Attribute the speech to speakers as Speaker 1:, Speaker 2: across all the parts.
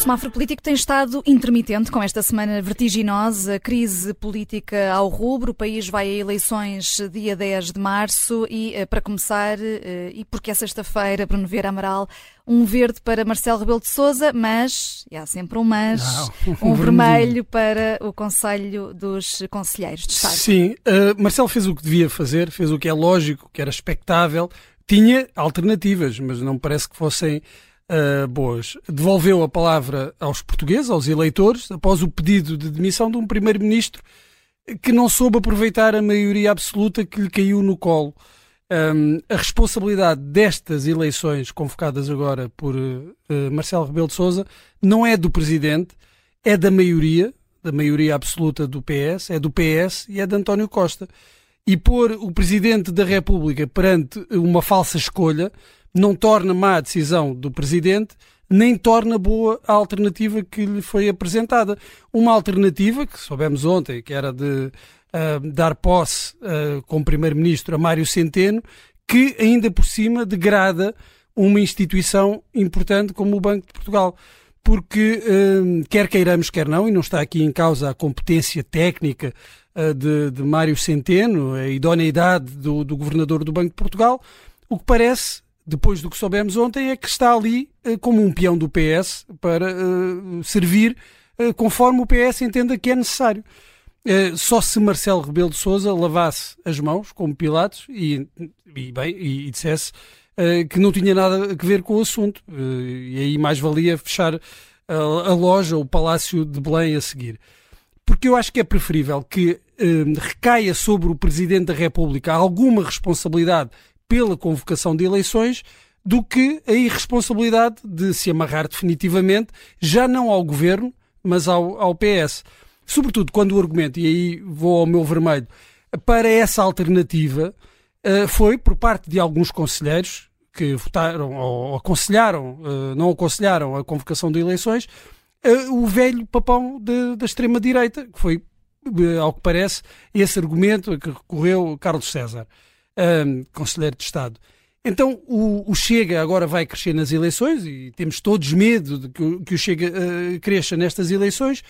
Speaker 1: semáforo político tem estado intermitente com esta semana vertiginosa, crise política ao rubro. O país vai a eleições dia 10 de março e, eh, para começar, eh, e porque é sexta-feira, Bruno Vieira Amaral, um verde para Marcelo Rebelo de Sousa, mas, e há sempre um mas, Não, um vermelho para o Conselho dos Conselheiros de Estado.
Speaker 2: Sim, uh, Marcelo fez o que devia fazer, fez o que é lógico, que era expectável, tinha alternativas, mas não parece que fossem uh, boas. Devolveu a palavra aos portugueses, aos eleitores, após o pedido de demissão de um primeiro-ministro que não soube aproveitar a maioria absoluta que lhe caiu no colo. Um, a responsabilidade destas eleições convocadas agora por uh, Marcelo Rebelo de Sousa não é do presidente, é da maioria, da maioria absoluta do PS, é do PS e é de António Costa. E pôr o presidente da República perante uma falsa escolha não torna má a decisão do Presidente, nem torna boa a alternativa que lhe foi apresentada. Uma alternativa que soubemos ontem, que era de uh, dar posse uh, como Primeiro-Ministro a Mário Centeno, que ainda por cima degrada uma instituição importante como o Banco de Portugal. Porque, uh, quer queiramos, quer não, e não está aqui em causa a competência técnica de, de Mário Centeno, a idoneidade do, do Governador do Banco de Portugal, o que parece depois do que soubemos ontem, é que está ali uh, como um peão do PS para uh, servir uh, conforme o PS entenda que é necessário. só se Marcelo Rebelo de Sousa lavasse as mãos, como Pilatos, e, e bem, e, e dissesse que não tinha nada a ver com o assunto. e aí mais valia fechar a, a, loja, o Palácio de Belém a seguir. Porque eu acho que é preferível que recaia sobre o Presidente da República alguma responsabilidade pela convocação de eleições do que a irresponsabilidade de se amarrar definitivamente, já não ao governo, mas ao, ao PS. Sobretudo quando o argumento, e aí vou ao meu vermelho, para essa alternativa uh, foi por parte de alguns conselheiros que votaram ou aconselharam, uh, não aconselharam a convocação de eleições, uh, o velho papão de, da extrema-direita, que foi, ao que parece, esse argumento a que recorreu Carlos César um, Conselheiro de Estado. Então o, o, Chega agora vai crescer nas eleições e temos todos medo de que, que o Chega uh, cresça nestas eleições.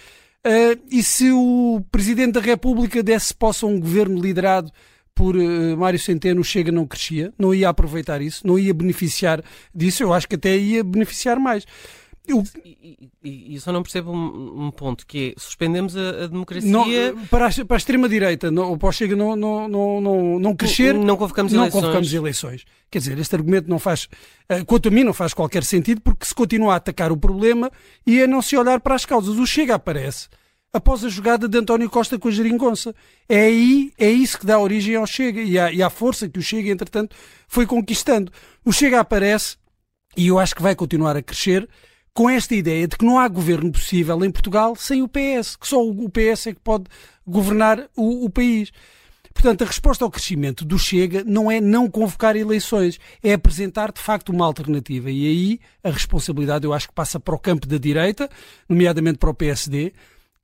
Speaker 2: Uh, e se o Presidente da República desse posse a um governo liderado por uh, Mário Centeno, o Chega não crescia, não ia aproveitar isso, não ia beneficiar disso, eu acho que até ia beneficiar mais.
Speaker 3: Eu... E, e, e, só não percebo um, um, ponto, que é, suspendemos a, a democracia...
Speaker 2: Não, para, a, para a extrema-direita, ou para o Chega não, não, não, não, não crescer...
Speaker 3: Não convocamos
Speaker 2: não
Speaker 3: eleições.
Speaker 2: convocamos eleições. Quer dizer, este argumento não faz, eh, quanto a mim, não faz qualquer sentido, porque se continua a atacar o problema e a não se olhar para as causas. O Chega aparece após a jogada de António Costa com a geringonça. É aí, é isso que dá origem ao Chega e à, e à força que o Chega, entretanto, foi conquistando. O Chega aparece e eu acho que vai continuar a crescer com esta ideia de que não há governo possível em Portugal sem o PS, que só o PS é que pode governar o, o país. Portanto, a resposta ao crescimento do Chega não é não convocar eleições, é apresentar de facto uma alternativa. E aí a responsabilidade eu acho que passa para o campo da direita, nomeadamente para o PSD,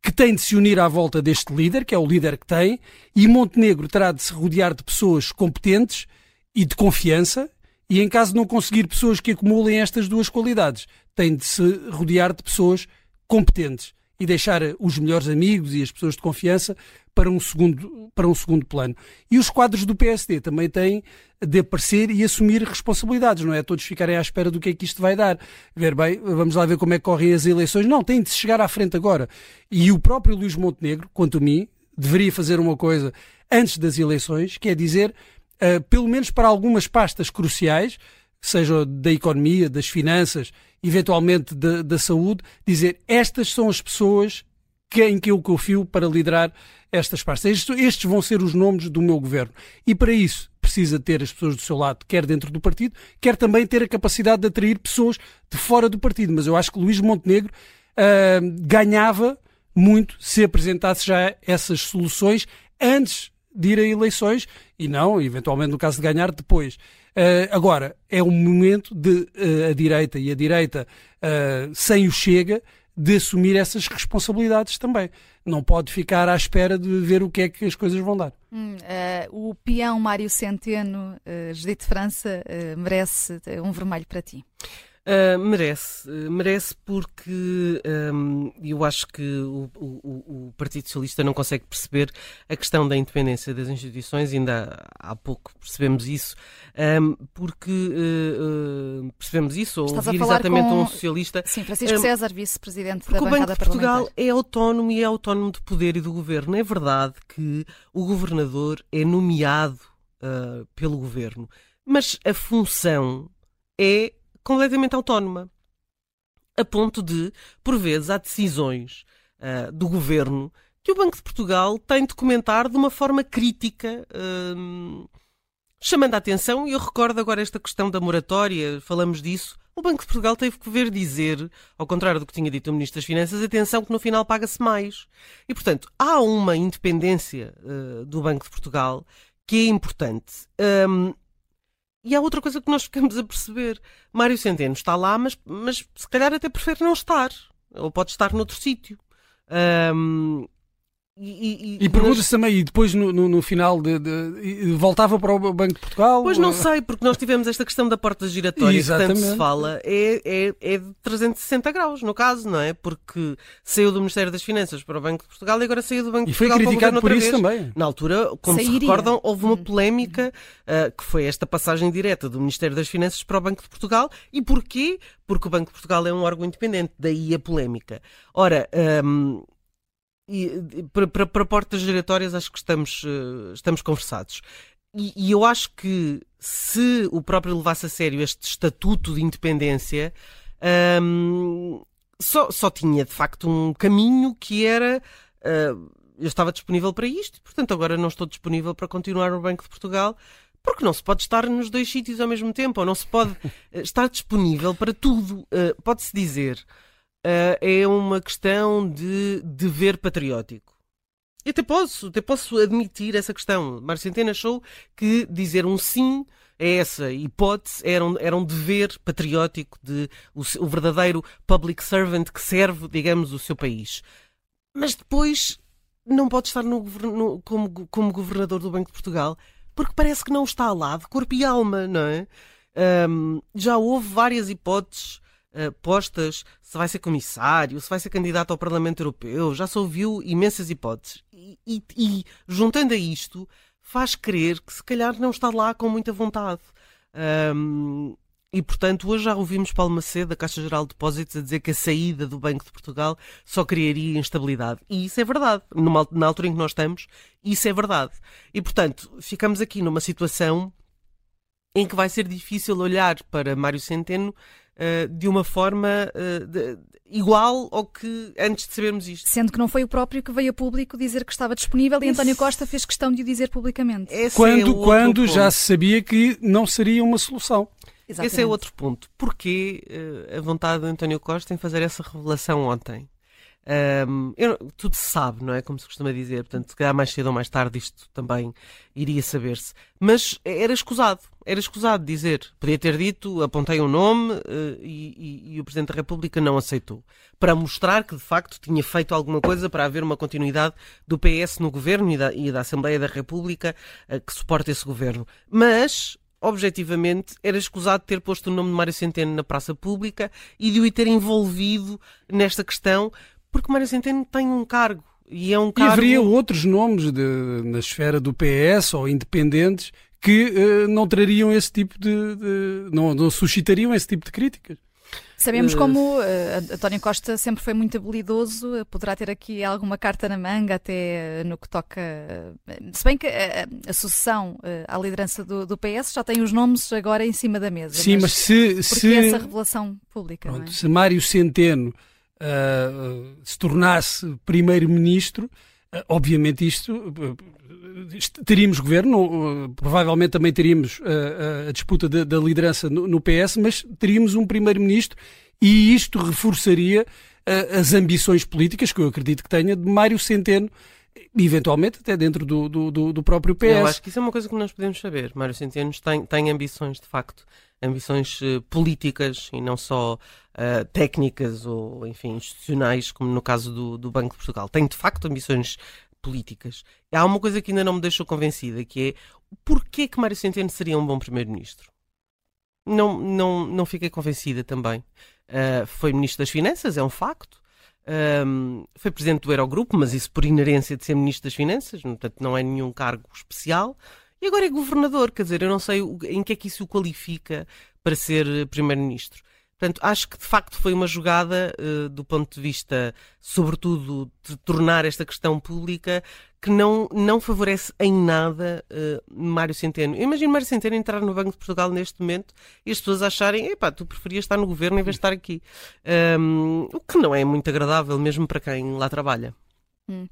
Speaker 2: que tem de se unir à volta deste líder, que é o líder que tem, e Montenegro terá de se rodear de pessoas competentes e de confiança, e em caso de não conseguir pessoas que acumulem estas duas qualidades, tem de se rodear de pessoas competentes e deixar os melhores amigos e as pessoas de confiança para um segundo, para um segundo plano. E os quadros do PSD também têm de aparecer e assumir responsabilidades, não é? Todos ficarem à espera do que é que isto vai dar. Ver bem, vamos lá ver como é que correm as eleições. Não, tem de chegar à frente agora. E o próprio Luís Montenegro, quanto a mim, deveria fazer uma coisa antes das eleições, que é dizer, uh, pelo menos para algumas pastas cruciais, seja da economia, das finanças, eventualmente da, da saúde, dizer estas são as pessoas que, em que eu confio para liderar estas pastas. Estes, estes vão ser os nomes do meu governo. E para isso precisa ter as pessoas do seu lado, quer dentro do partido, quer também ter a capacidade de atrair pessoas de fora do partido. Mas eu acho que Luís Montenegro uh, ganhava muito se apresentasse já essas soluções antes de ir a eleições e não, eventualmente, no caso de ganhar, depois. Uh, agora, é um momento de uh, a direita e a direita uh, sem o Chega de assumir essas responsabilidades também. Não pode ficar à espera de ver o que é que as coisas vão dar.
Speaker 1: Hum, o peão Mário Centeno, uh, Judite França, merece um vermelho para ti.
Speaker 3: Uh, merece, uh, merece porque um, eu acho que o, o, o, Partido Socialista não consegue perceber a questão da independência das instituições, ainda há pouco percebemos isso, um, porque uh, percebemos isso, ou ouvir exatamente
Speaker 1: com...
Speaker 3: um socialista.
Speaker 1: Sim, Francisco um, César, vice-presidente
Speaker 3: da
Speaker 1: o
Speaker 3: Banco de Portugal é autónomo e é autónomo do poder e do governo. É verdade que o governador é nomeado pelo governo, mas a função é completamente autónoma. A ponto de, por vezes, há decisões uh, do governo que o Banco de Portugal tem de comentar de uma forma crítica, uh, chamando a atenção. E eu recordo agora esta questão da moratória, falamos disso. O Banco de Portugal teve que ver dizer, ao contrário do que tinha dito o Ministro das Finanças, atenção que no final paga-se mais. E, portanto, há uma independência uh, do Banco de Portugal que é importante. Um, e há outra coisa que nós ficamos a perceber. Mário Centeno está lá, mas, mas se calhar até prefere não estar. Ou pode estar noutro sítio. Um,
Speaker 2: e, e, e pergunta-se também, e depois no, no, no final de, de, voltava para o Banco de Portugal?
Speaker 3: Pois não sei, porque nós tivemos esta questão da porta giratória Exatamente. que tanto se fala, é, é, é de 360 graus, no caso, não é? Porque saiu do Ministério das Finanças para o Banco de Portugal e agora saiu do Banco de Portugal.
Speaker 2: E foi criticado por isso
Speaker 3: vez.
Speaker 2: também.
Speaker 3: Na altura, como Sairia. se recordam, houve uma hum. polémica uh, que foi esta passagem direta do Ministério das Finanças para o Banco de Portugal. E porquê? Porque o Banco de Portugal é um órgão independente, daí a polémica. Ora. Um, e, para, para, para, portas giratórias acho que estamos, uh, estamos conversados. E, e, eu acho que se o próprio levasse a sério este estatuto de independência, um, só, só tinha de facto um caminho que era. Uh, eu estava disponível para isto, portanto agora não estou disponível para continuar no Banco de Portugal, porque não se pode estar nos dois sítios ao mesmo tempo, ou não se pode eh, estar disponível para tudo. Uh, Pode-se dizer uh, é uma questão de dever patriótico. E até posso, até posso admitir essa questão. Mário Centeno achou que dizer um sim a essa hipótese era um, era um dever patriótico de o, o verdadeiro public servant que serve, digamos, o seu país. Mas depois não pode estar no, no, como, como governador do Banco de Portugal porque parece que não está lá de corpo e alma, não é? Um, já houve várias hipóteses uh, postas se vai ser comissário, se vai ser candidato ao Parlamento Europeu, já se ouviu imensas hipóteses. E, e, e juntando a isto, faz crer que se calhar não está lá com muita vontade. Um, e, portanto, hoje já ouvimos Paulo Macedo, da Caixa Geral de Depósitos, a dizer que a saída do Banco de Portugal só criaria instabilidade. E isso é verdade. Numa, na altura em que nós estamos, isso é verdade. E, portanto, ficamos aqui numa situação em que vai ser difícil olhar para Mário Centeno uh, de uma forma uh, de, igual ao que antes de sabermos isto.
Speaker 1: Sendo que não foi o próprio que veio a público dizer que estava disponível Esse... e António Costa fez questão de o dizer publicamente.
Speaker 2: Esse quando é quando já se sabia que não seria uma solução.
Speaker 3: Exatamente. Esse é outro ponto. Porquê uh, a vontade de António Costa em fazer essa revelação ontem? Um, eu, tudo se sabe, não é? Como se costuma dizer. Portanto, se calhar mais cedo ou mais tarde isto também iria saber-se. Mas era escusado. Era escusado dizer. Podia ter dito, apontei um nome uh, e, e, e, o Presidente da República não aceitou. Para mostrar que, de facto, tinha feito alguma coisa para haver uma continuidade do PS no governo e da, e da Assembleia da República uh, que suporta esse governo. Mas objetivamente, era escusado ter posto o nome de Mário Centeno na praça pública e de o ter envolvido nesta questão, porque Mário Centeno tem um cargo. E, é um cargo...
Speaker 2: e haveria outros nomes de, na esfera do PS ou independentes que uh, não trariam esse tipo de. de não, não, suscitariam esse tipo de críticas.
Speaker 1: Sabemos uh... como uh, António Costa sempre foi muito habilidoso, poderá ter aqui alguma carta na manga, até no que toca. Se bem que a, a sucessão à liderança do, do, PS já tem os nomes agora em cima da mesa.
Speaker 2: Sim, mas, mas se.
Speaker 1: se essa revelação pública. Pronto,
Speaker 2: é? Se Mário Centeno uh, se tornasse primeiro-ministro, uh, obviamente isto uh, teríamos governo, provavelmente também teríamos a disputa da, da liderança no, no, PS, mas teríamos um primeiro-ministro e isto reforçaria as ambições políticas que eu acredito que tenha de Mário Centeno eventualmente até dentro do, do, do, próprio PS.
Speaker 3: Eu acho que isso é uma coisa que nós podemos saber. Mário Centeno tem, tem ambições, de facto ambições uh, políticas e não só uh, técnicas ou, enfim, institucionais, como no caso do, do Banco de Portugal. Tem, de facto, ambições políticas. Há uma coisa que ainda não me deixou convencida, que é porquê que Mário Centeno seria um bom primeiro-ministro? não, não, não fiquei convencida também. Uh, foi Ministro das Finanças, é um facto. Um, foi presidente do Eurogrupo, mas isso por inerência de ser ministro das Finanças, portanto não é nenhum cargo especial. E agora é governador, quer dizer, eu não sei em que é que isso o qualifica para ser primeiro-ministro. Portanto, acho que de facto foi uma jogada uh, do ponto de vista, sobretudo, de tornar esta questão pública que não, não favorece em nada uh, Mário Centeno. Eu imagino Mário Centeno entrar no Banco de Portugal neste momento e as pessoas acharem, epá, tu preferias estar no governo em vez de estar aqui. Um, o que não é muito agradável, mesmo para quem lá trabalha.
Speaker 1: Hum.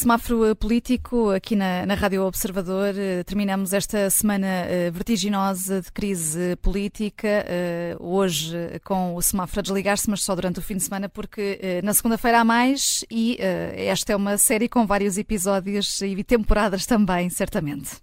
Speaker 1: Semáforo político aqui na, na Rádio Observador. Eh, terminamos esta semana eh, vertiginosa de crise política. Eh, hoje com o semáforo a desligar-se, mas só durante o fim de semana, porque na segunda-feira há mais e esta é uma série com vários episódios e temporadas também, certamente.